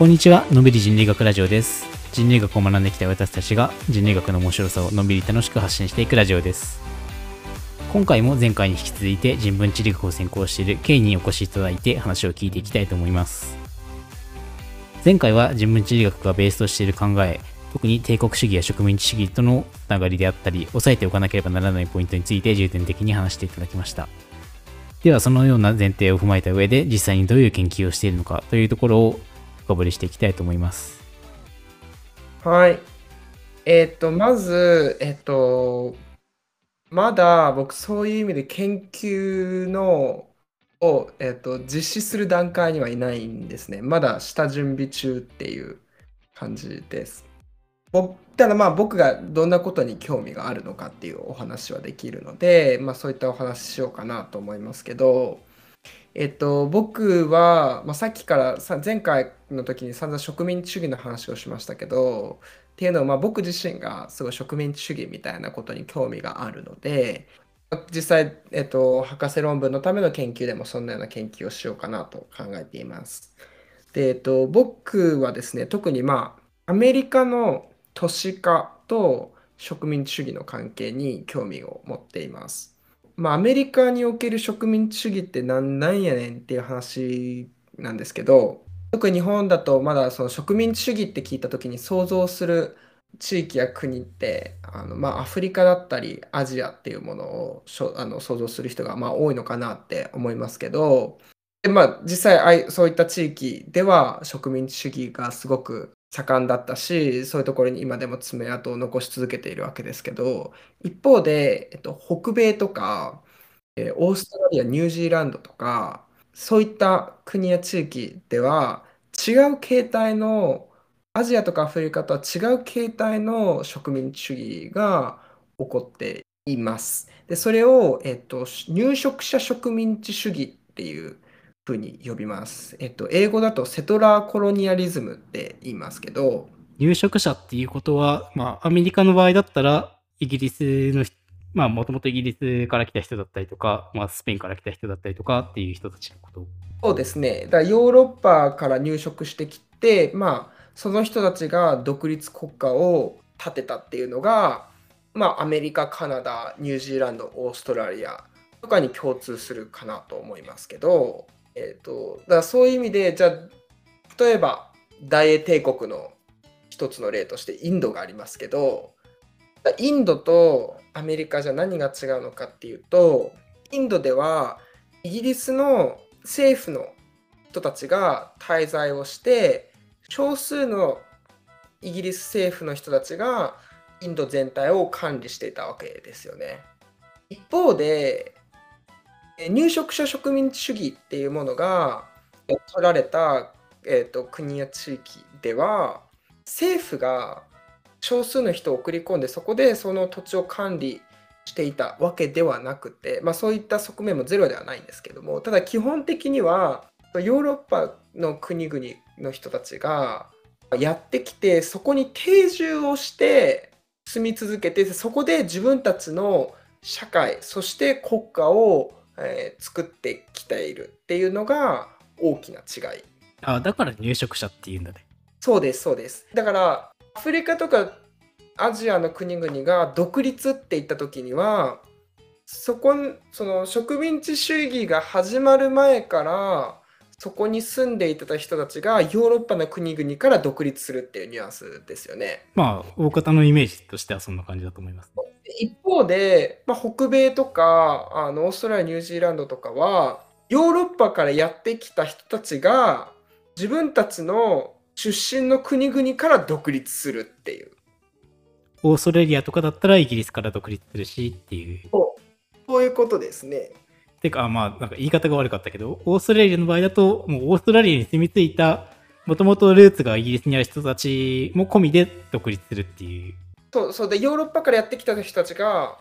こんにちは、のびり人類学ラジオです。人類学を学んできた私たちが人類学の面白さをのんびり楽しく発信していくラジオです。今回も前回に引き続いて人文地理学を専攻しているケイにお越しいただいて話を聞いていきたいと思います。前回は人文地理学がベースとしている考え、特に帝国主義や植民地主義とのつながりであったり、押さえておかなければならないポイントについて重点的に話していただきました。ではそのような前提を踏まえた上で実際にどういう研究をしているのかというところを深掘りしていきたいと思います。はい。えっ、と、まず、えっ、と、まだ僕そういう意味で研究のを、えっ、と、実施する段階にはいないんですね。まだ下準備中っていう感じです。ぼただまあ僕がどんなことに興味があるのかっていうお話はできるので、まあそういったお話ししようかなと思いますけど、えっと、僕は、まあ、さっきからさ前回の時に散々植民地主義の話をしましたけどっていうのは、まあ、僕自身がすごい植民地主義みたいなことに興味があるので実際、えっと、博士論文のための研究でもそんなような研究をしようかなと考えています。で、えっと、僕はですね特にまあアメリカの都市化と植民地主義の関係に興味を持っています。まあ、アメリカにおける植民地主義ってなんなんやねんっていう話なんですけど特に日本だとまだその植民地主義って聞いた時に想像する地域や国ってあの、まあ、アフリカだったりアジアっていうものをしょあの想像する人がまあ多いのかなって思いますけどで、まあ、実際そういった地域では植民地主義がすごく盛んだったしそういうところに今でも爪痕を残し続けているわけですけど一方で、えっと、北米とか、えーオーストラリアニュージーランドとかそういった国や地域では違う形態のアジアとかアフリカとは違う形態の植民地主義が起こっています。でそれを、えっと、入植者植民地主義っていうふうに呼びます。えっと、英語だとセトラーコロニアリズムって言いますけど、入植者っていうことは、まあ、アメリカの場合だったら、イギリスの人、まあ、もともとイギリスから来た人だったりとか、まあ、スペインから来た人だったりとかっていう人たちのこと。そうですね。だからヨーロッパから入植してきて、まあ、その人たちが独立国家を建てたっていうのが、まあ、アメリカ、カナダ、ニュージーランド、オーストラリアとかに共通するかなと思いますけど、えっ、と、だからそういう意味で、じゃあ、例えば、大英帝国の一つの例としてインドがありますけど、インドとアメリカじゃ何が違うのかっていうと、インドではイギリスの政府の人たちが滞在をして少数のイギリス政府の人たちがインド全体を管理していたわけですよね。一方で入植者植民地主義っていうものが取られた、えーと国や地域では政府が少数の人を送り込んでそこでその土地を管理していたわけではなくて、まあ、そういった側面もゼロではないんですけどもただ基本的にはヨーロッパの国々の人たちがやってきてそこに定住をして住み続けてそこで自分たちの社会そして国家を、えー作ってきているっていうのが大きな違い。あ、だから入植者っていうんだね。そうですそうですだからアフリカとかアジアの国々が独立って言った時にはそこんその植民地主義が始まる前からそこに住んでいた人たちがヨーロッパの国々から独立するっていうニュアンスですよね。まあ、大方のイメージとしてはそんな感じだと思います。一方で、まあ、北米とかあのオーストラリアニュージーランドとかはヨーロッパからやってきた人たちが自分たちの出身の国々から独立するっていうオーストラリアとかだったらイギリスから独立するしっていう。そういうことですね。てか、まあ、なんか言い方が悪かったけど、オーストラリアの場合だと、もうオーストラリアに住み着いた、もともとルーツがイギリスにある人たちも込みで独立するっていう。そうそうでヨーロッパからやってきた人たちが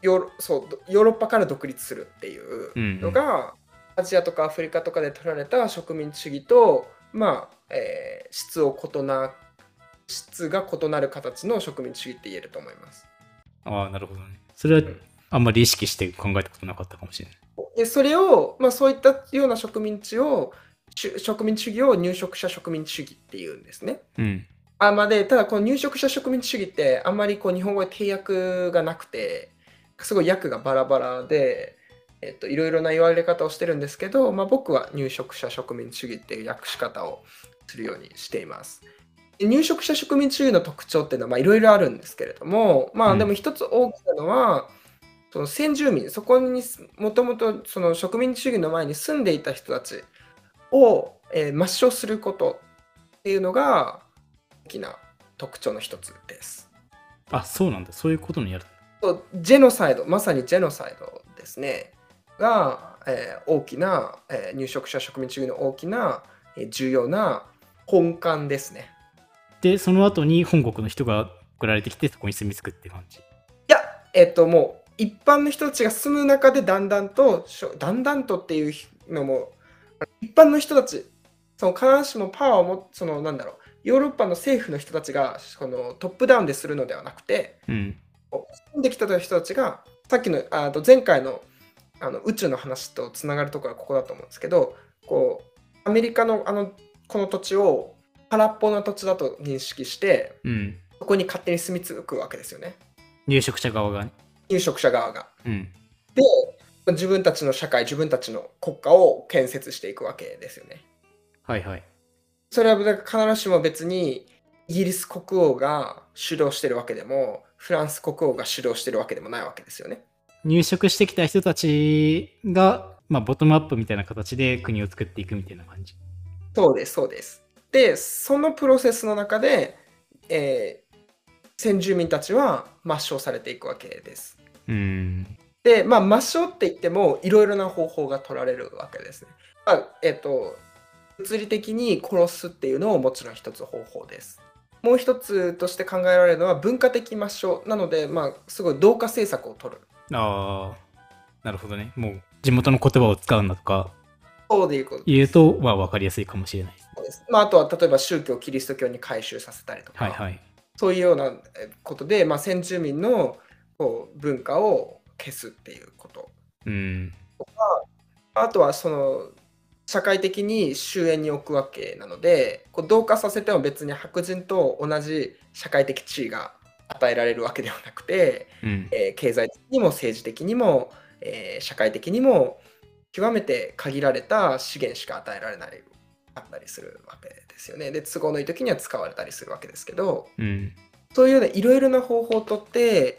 ヨーロそうヨーロッパから独立するっていうのが、アジアとかアフリカとかで取られた植民地主義とまあ、えー質を異な質が異なる形の植民地主義って言えると思います。ああ、なるほどね。それはあんまり意識して考えたことなかったかもしれない。でそれを、まあ、そういったような植民地を植民地主義を入植者植民地主義っていうんですね。うん。あまあ、でただこの入植者植民地主義ってあんまりこう日本語で定訳がなくてすごい訳がバラバラで、えっと、いろいろな言われ方をしてるんですけど、まあ、僕は入植者植民地主義っていう訳し方をするようにしています。で入植者植民地主義の特徴っていうのはまあいろいろあるんですけれども、まうんあでも一つ大きなのは、その先住民、そこにもともとその植民地主義の前に住んでいた人たちを、えー抹消することっていうのが大きな特徴の一つです。あ、そうなんだ。そういうことにやる。ジェノサイド、まさにジェノサイドですね、が、えー大きな、えー入植者植民地主義の大きな、えー重要な根幹ですね。で、その後に本国の人が送られてきて、そこに住み着くって感じ。いや、えっと、もう一般の人たちが住む中でだんだんと、だんだんとっていうのも、一般の人たち、その必ずしもパワーをも、そのなんだろう、ヨーロッパの政府の人たちがこのトップダウンでするのではなくて、うん。住んできた人たちが、さっきのあと前回のあの宇宙の話とつながるところはここだと思うんですけど、こうアメリカのあのこの土地を空っぽな土地だと認識して、うん。そこに勝手に住み着くわけですよね。入植者側がね。入植者側が。うん。で、自分たちの社会、自分たちの国家を建設していくわけですよね。はいはい。それは必ずしも別にイギリス国王が主導してるわけでも、フランス国王が主導してるわけでもないわけですよね。入植してきた人たちが、まあ、ボトムアップみたいな形で国を作っていくみたいな感じ。そうです、そうです。で、そのプロセスの中で、えー先住民たちは抹消されていくわけです。うん。で、まあ、抹消って言っても、いろいろな方法が取られるわけですね。まあ、えっ、と、物理的に殺すっていうのももちろん一つ方法です。もう一つとして考えられるのは文化的抹消なので、まあ、すごい同化政策を取る。ああ、なるほどね。もう地元の言葉を使うんだとかそういうこと言うと、まあ、分かりやすいかもしれない。まあ、あとは例えば宗教、キリスト教に改宗させたりとか、はいはい。そういうようなえことで、まあ、先住民のこう文化を消すっていうこと。うん。あとはその社会的に終焉に置くわけなのでこう同化させても別に白人と同じ社会的地位が与えられるわけではなくて、うん。えー経済的にも政治的にも、えー社会的にも極めて限られた資源しか与えられないあったりするわけですよね。で都合のいい時には使われたりするわけですけどうん。そういうようないろいろな方法をとって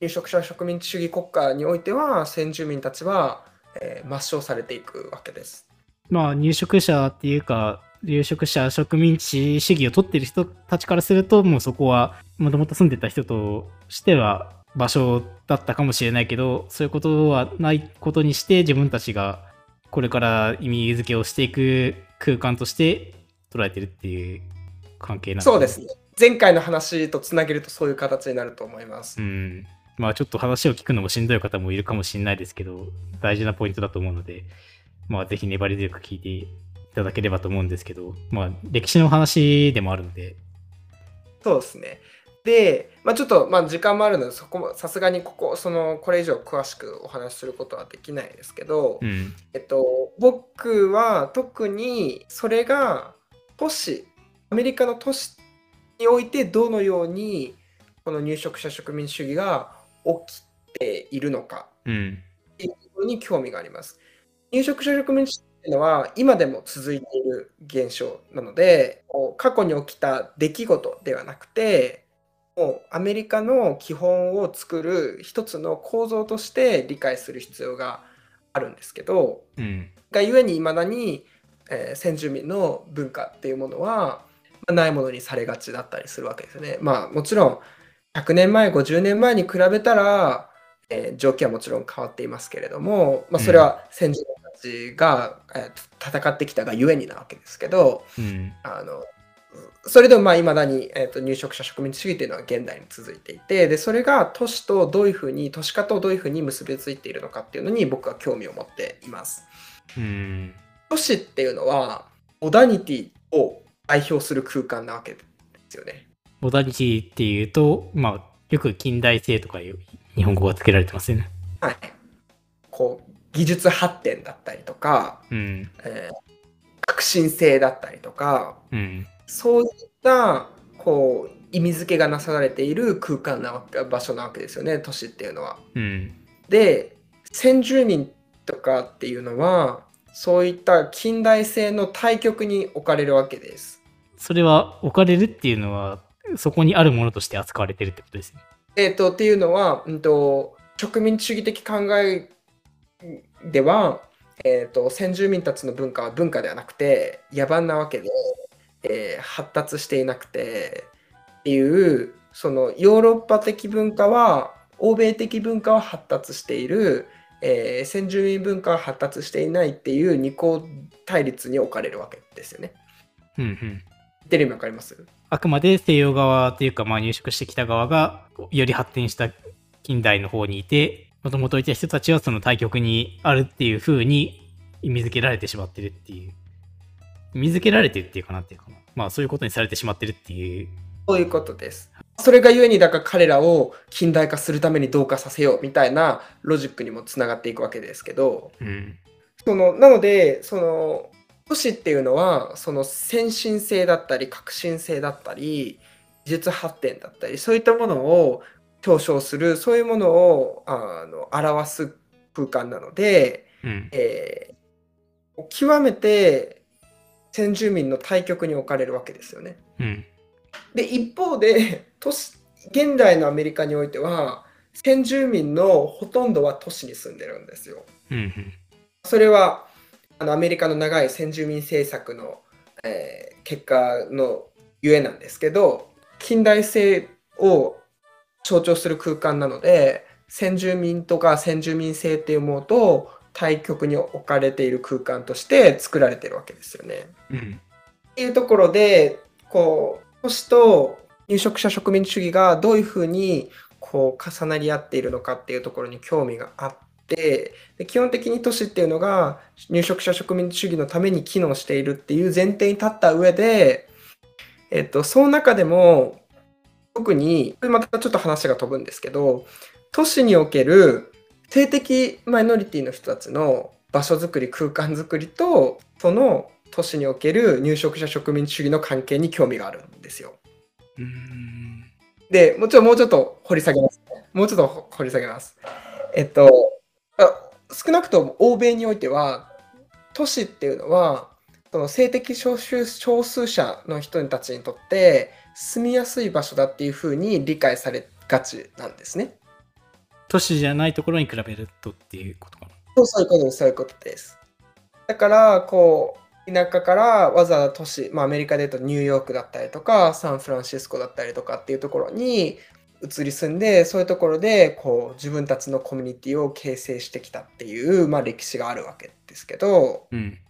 入植者植民地主義国家においては先住民たちは、えー抹消されていくわけです。まあ、入植者っていうか、入植者植民地主義を取ってる人たちからすると、もうそこは、もともと住んでた人としては場所だったかもしれないけど、そういうことはないことにして、自分たちがこれから意味付けをしていく空間として捉えてるっていう関係なんそうですね。前回の話とつなげるとそういう形になると思います。うん。まあちょっと話を聞くのもしんどい方もいるかもしれないですけど、大事なポイントだと思うので、まあぜひ粘り強く聞いていただければと思うんですけど、まあ歴史の話でもあるので、そうですね。で、まあ、ちょっと、まあ、時間もあるので、そこもさすがにここ、その、これ以上詳しくお話しすることはできないですけど、うん。えっと、僕は特にそれが都市、アメリカの都市においてどのようにこの入植者植民主義が起きているのかうん。っていうところに興味があります。入植者植民地っていうのは今でも続いている現象なので、過去に起きた出来事ではなくて、もうアメリカの基本を作る一つの構造として理解する必要があるんですけど、うん。がゆえにいまだに、えー先住民の文化っていうものは、まあないものにされがちだったりするわけですよね。まあもちろん100年前50年前に比べたら、えー状況はもちろん変わっていますけれども、まあ、それは先住民たちが、えー戦ってきたがゆえになわけですけどうん。あのそれでもまあ未だに、えーと入植者植民地主義というのは現代に続いていてでそれが都市とどういうふうに都市化とどういうふうに結びついているのかっていうのに僕は興味を持っています。うん。都市っていうのはモダニティを代表する空間なわけですよね。モダニティっていうと、まあ、よく近代性とかいう日本語が付けられてますよね。はい。こう技術発展だったりとか、うん。えー革新性だったりとか、うん。そういったこう意味付けがなされている空間な場所なわけですよね都市っていうのは。うん。で先住民とかっていうのはそういった近代性の対極に置かれるわけです。それは置かれるっていうのは、そこにあるものとして扱われてるってことですね。えー、とっていうのは、うん、と植民地主義的考えでは、えー、と先住民たちの文化は文化ではなくて野蛮なわけで、えー発達していなくてっていうそのヨーロッパ的文化は欧米的文化は発達している、えー先住民文化は発達していないっていう二項対立に置かれるわけですよね。うんうん。言ってる意味わかります？あくまで西洋側というか、まあ、入植してきた側がより発展した近代の方にいて、もともといた人たちはその対極にあるっていう風に意味付けられてしまってるっていう。意味付けられてるっていうかなっていうかな。まあそういうことにされてしまってるっていう。そういうことです。それがゆえにだから彼らを近代化するために同化させようみたいなロジックにもつながっていくわけですけどうん。そのなのでその都市っていうのはその先進性だったり革新性だったり技術発展だったりそういったものを表彰するそういうものをあの表す空間なので、うん。えー極めて先住民の対極に置かれるわけですよね。うん。で一方で都市現代のアメリカにおいては先住民のほとんどは都市に住んでるんですよ。うん。うん。それはあのアメリカの長い先住民政策の、えー結果のゆえなんですけど近代性を象徴する空間なので先住民とか先住民性っていうものと対極に置かれている空間として作られてるわけですよね。うん。っていうところでこう都市と入植者植民地主義がどういうふうにこう重なり合っているのかっていうところに興味があってで基本的に都市っていうのが入植者植民地主義のために機能しているっていう前提に立った上で、えっと、その中でも特にまたちょっと話が飛ぶんですけど都市における性的マイノリティの人たちの場所づくり空間づくりとその都市における入植者植民地主義の関係に興味があるんですよ。うん。でもちろんもうちょっと掘り下げますね。もうちょっと掘り下げます。えっとあ少なくとも欧米においては都市っていうのはその性的少数少数者の人たちにとって住みやすい場所だっていうふうに理解されがちなんですね。都市じゃないところに比べるとっていうことかな。そうそういうことです、そういうことです。だから、こう、田舎からわざわざ都市、まあ、アメリカで言うとニューヨークだったりとか、サンフランシスコだったりとかっていうところに移り住んで、そういうところで、こう、自分たちのコミュニティを形成してきたっていう、まあ、歴史があるわけですけど、うん。だか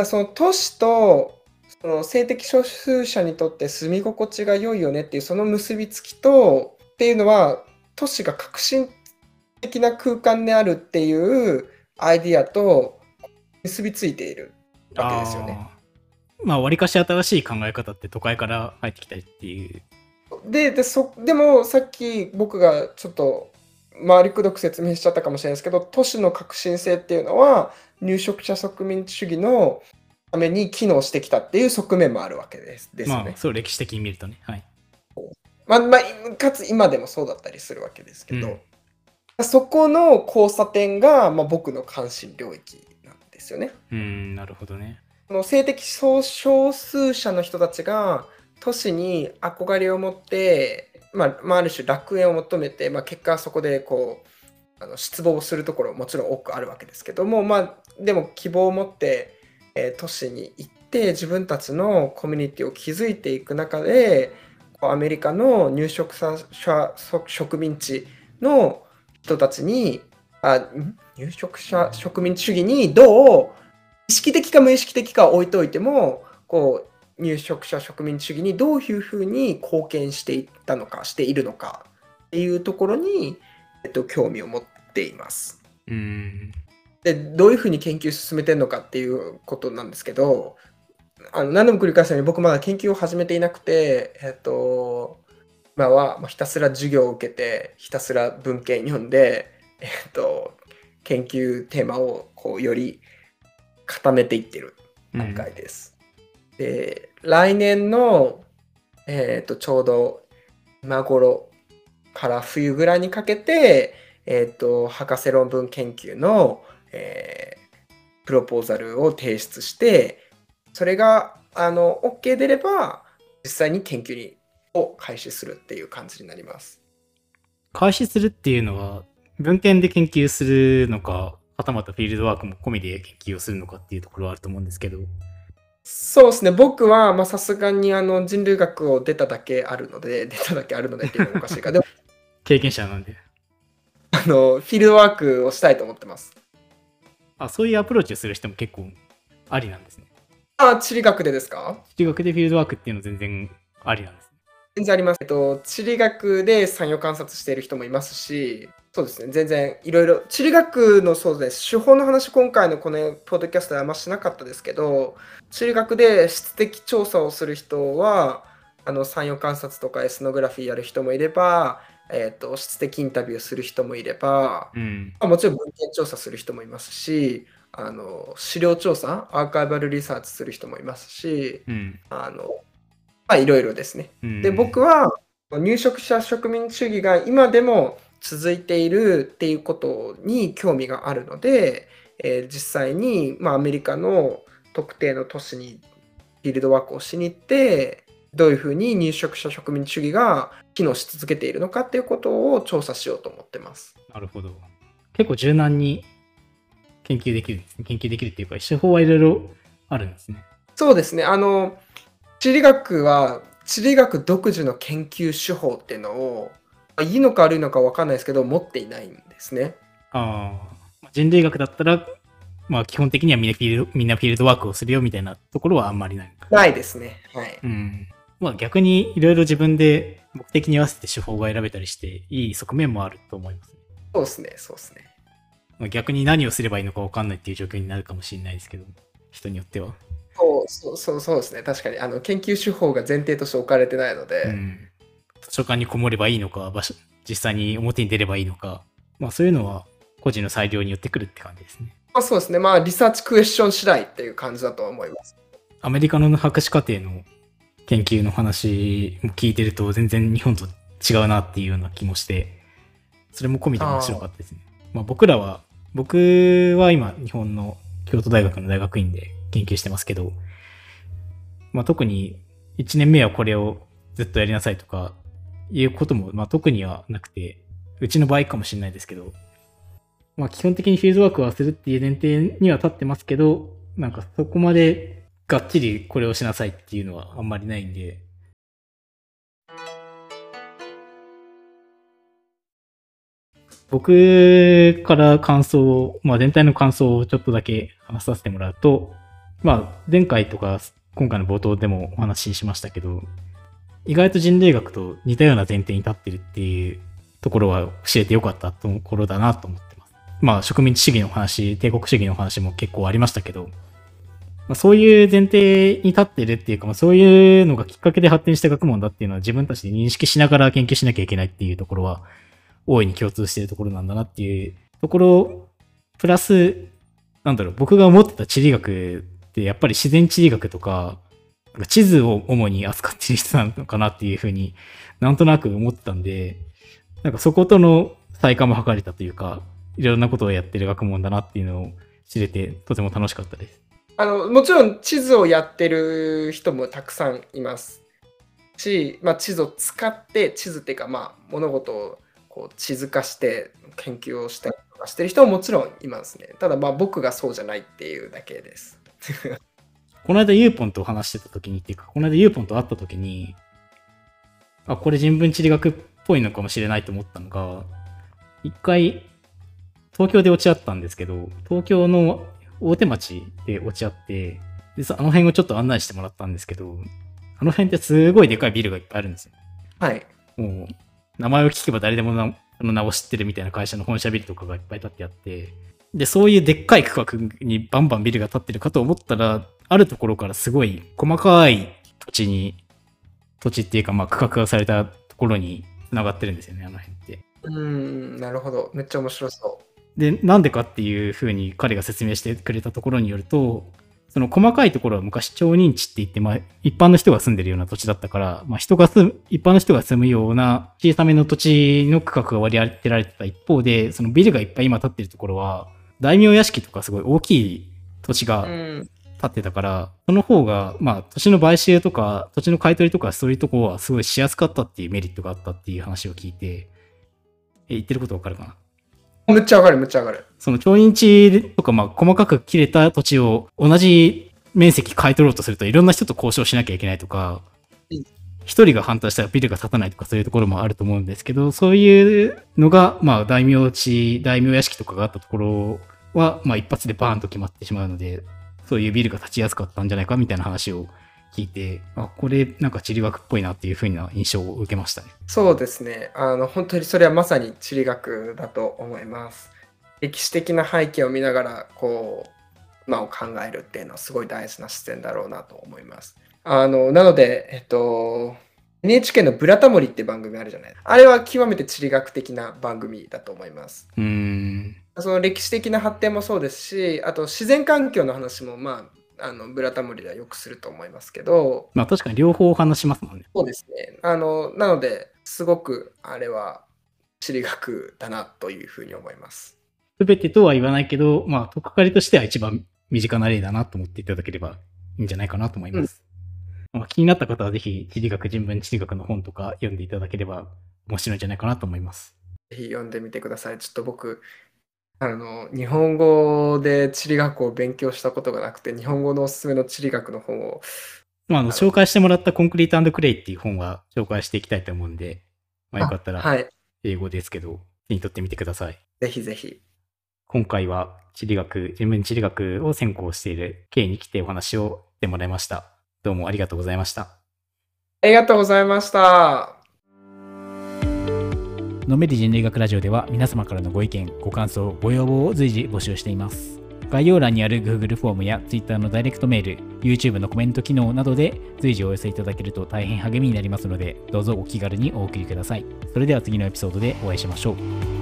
らその都市と、その性的少数者にとって住み心地が良いよねっていうその結びつきとっていうのは都市が革新的な空間であるっていうアイディアと結びついているわけですよね。まあ、わりかし新しい考え方って都会から入ってきたりっていう。ででそでもさっき僕がちょっと回りくどく説明しちゃったかもしれないですけど都市の革新性っていうのは入植者植民地主義のために機能してきたっていう側面もあるわけですですよね。まあ、そう歴史的に見るとね。はい。まあまあ、かつ今でもそうだったりするわけですけど、うんそこの交差点が、まあ、僕の関心領域なんですよね。うん、なるほどね。その性的少少数者の人たちが都市に憧れを持って、まあまあ、ある種楽園を求めて、まあ、結果そこでこうあの失望するところもちろん多くあるわけですけども、まあ、でも希望を持って、えー都市に行って自分たちのコミュニティを築いていく中でこうアメリカの入植者植民地の人たちにあ入植者植民地主義にどう意識的か無意識的か置いといてもこう入植者植民地主義にどういうふうに貢献していったのかしているのかっていうところに、えっと、興味を持っています。うん。でどういうふうに研究進めてるのかっていうことなんですけどあの何度も繰り返すように僕まだ研究を始めていなくてえっと今はまあひたすら授業を受けてひたすら文献読んでえっと研究テーマをこうより固めていってるっ段階です。で、来年の、えっ、と、ちょうど今頃から冬ぐらいにかけて、えっ、と、博士論文研究の、えープロポーザルを提出して、それが、あの、OK 出れば、実際に研究にを開始するっていう感じになります。開始するっていうのは、文献で研究するのか、はたまたフィールドワークも込みで研究をするのかっていうところはあると思うんですけど、そうですね。僕は、まあ、さすがに、あの、人類学を出ただけあるので、出ただけあるのでっていうのもおかしいか。でも、経験者なんで。あの、フィールドワークをしたいと思ってます。あ、そういうアプローチをする人も結構ありなんですね。あ、地理学でですか？地理学でフィールドワークっていうのは全然ありなんですね。全然あります。えっと、地理学で産業観察している人もいますし、そうですね。全然いろいろ、地理学のそうです。手法の話、今回のこのポッドキャストであんましなかったですけど、地理学で質的調査をする人は、あの産業観察とかエスノグラフィーやる人もいれば、えっと、質的インタビューする人もいれば、うん。まあもちろん文献調査する人もいますし、あの資料調査、アーカイバルリサーチする人もいますし、うん。あのまあいろいろですね。うん、で、僕は入植者植民主義が今でも続いているっていうことに興味があるので、えー実際に、まあ、アメリカの特定の都市にフィールドワークをしに行って、どういうふうに入植者植民主義が機能し続けているのかっていうことを調査しようと思ってます。なるほど。結構柔軟に研究できるんですね。研究できるっていうか、手法はいろいろあるんですね。そうですね。あの、地理学は、地理学独自の研究手法っていうのを、まあいいのか悪いのか分かんないですけど、持っていないんですね。ああ。人類学だったら、まあ基本的にはみんなフィールドみんなフィールドワークをするよみたいなところはあんまりない。ないですね。はい。うん。まあ逆にいろいろ自分で目的に合わせて手法が選べたりして、いい側面もあると思います。そうですね。そうですね。まあ、逆に何をすればいいのか分かんないっていう状況になるかもしれないですけど、人によっては。そうそうそうそうですね。確かに、あの、研究手法が前提として置かれてないので、うん。図書館にこもればいいのか、場所、実際に表に出ればいいのか、まあそういうのは個人の裁量によってくるって感じですね。まあそうですね。まあ、リサーチクエスチョン次第っていう感じだとは思います。アメリカの博士課程の研究の話も聞いてると全然日本と違うなっていうような気もして、それも込みで面白かったですね。まあ僕らは、僕は今日本の京都大学の大学院で研究してますけど、まあ特に1年目はこれをずっとやりなさいとかいうことも、まあ特にはなくて、うちの場合かもしれないですけど、まあ基本的にフィールドワークはするっていう前提には立ってますけど、なんかそこまでがっちりこれをしなさいっていうのはあんまりないんで、僕から感想を、まあ全体の感想をちょっとだけ話させてもらうと、まあ前回とか今回の冒頭でもお話ししましたけど、意外と人類学と似たような前提に立ってるっていうところは教えてよかったところだなと思ってます。まあ植民地主義の話、帝国主義の話も結構ありましたけど、まあ、そういう前提に立ってるっていうか、まあ、そういうのがきっかけで発展した学問だっていうのは自分たちで認識しながら研究しなきゃいけないっていうところは、大いに共通しているところなんだなっていうところ、プラス、なんだろう、僕が思ってた地理学ってやっぱり自然地理学とか、地図を主に扱っている人なのかなっていうふうになんとなく思ってたんで、なんかそことの再化も図れたというか、いろんなことをやってる学問だなっていうのを知れて、とても楽しかったです。あのもちろん地図をやってる人もたくさんいますし、まあ、地図を使って地図っていうか、まあ、物事をこう地図化して研究をしたりとかしてる人ももちろんいますね。ただまあ僕がそうじゃないっていうだけです。この間ユーポンと話してた時にっていうか、この間ユーポンと会った時に、あ、これ人文地理学っぽいのかもしれないと思ったのが、一回、東京で落ち合ったんですけど、東京の大手町で落ち合って、で、そあの辺をちょっと案内してもらったんですけど、あの辺ってすごいでかいビルがいっぱいあるんですよ。はいもう、名前を聞けば誰でもなあの名を知ってるみたいな会社の本社ビルとかがいっぱい建ってあって、で、そういうでっかい区画にバンバンビルが建ってるかと思ったら、あるところからすごい細かい土地に、土地っていうかまあ区画がされたところに繋がってるんですよね、あの辺って。うーんなるほどめっちゃ面白そで、なんでかっていうふうに彼が説明してくれたところによると、その細かいところは昔町人地って言って、まあ一般の人が住んでるような土地だったから、まあ人が住む、一般の人が住むような小さめの土地の区画が割り当てられてた一方で、そのビルがいっぱい今建ってるところは、大名屋敷とかすごい大きい土地が。建ってたから、その方が、まあ土地の買収とか、土地の買い取りとかそういうとこはすごいしやすかったっていうメリットがあったっていう話を聞いて、え、言ってることわかるかな？むっちゃ上がる、むっちゃ上がる。その町人地とか、まあ、細かく切れた土地を同じ面積買い取ろうとするといろんな人と交渉しなきゃいけないとかうん、一人が反対したらビルが建たないとかそういうところもあると思うんですけど、そういうのが、まあ、大名地、大名屋敷とかがあったところは、まあ、一発でバーンと決まってしまうので、そういうビルが建ちやすかったんじゃないかみたいな話を聞いて、あ、これなんか地理学っぽいなっていうふうな印象を受けましたね。そうですね。あの、本当にそれはまさに地理学だと思います。歴史的な背景を見ながら、こう、今を考えるっていうのはすごい大事な視点だろうなと思います。あの、なので、えっと、NHK のブラタモリって番組あるじゃないあれは極めて地理学的な番組だと思います。うーん。その歴史的な発展もそうですし、あと自然環境の話も、まあ、あのブラタモリではよくすると思いますけど、まあ、確かに両方話しますもんね。そうですね。あの、なので、すごくあれは地理学だなというふうに思います。すべてとは言わないけど、まあ、とっかかりとしては一番身近な例だなと思っていただければいいんじゃないかなと思います。まあ、気になった方はぜひ、地理学、人文地理学の本とか読んでいただければ面白いんじゃないかなと思います。ぜひ読んでみてください。ちょっと僕、あの、日本語で地理学を勉強したことがなくて、日本語のおすすめの地理学の本を、まあ、あの、はい紹介してもらったコンクリートクレイっていう本は紹介していきたいと思うんで、まあ、よかったら、はい、英語ですけど、手に取ってみてください。ぜひぜひ。今回は地理学、人文地理学を専攻している K に来てお話をしてもらいました。どうもありがとうございました。ありがとうございました。のめり人類学ラジオでは皆様からのご意見、ご感想、ご要望を随時募集しています。概要欄にある Google フォームや Twitter のダイレクトメール、YouTube のコメント機能などで随時お寄せいただけると大変励みになりますので、どうぞお気軽にお送りください。それでは次のエピソードでお会いしましょう。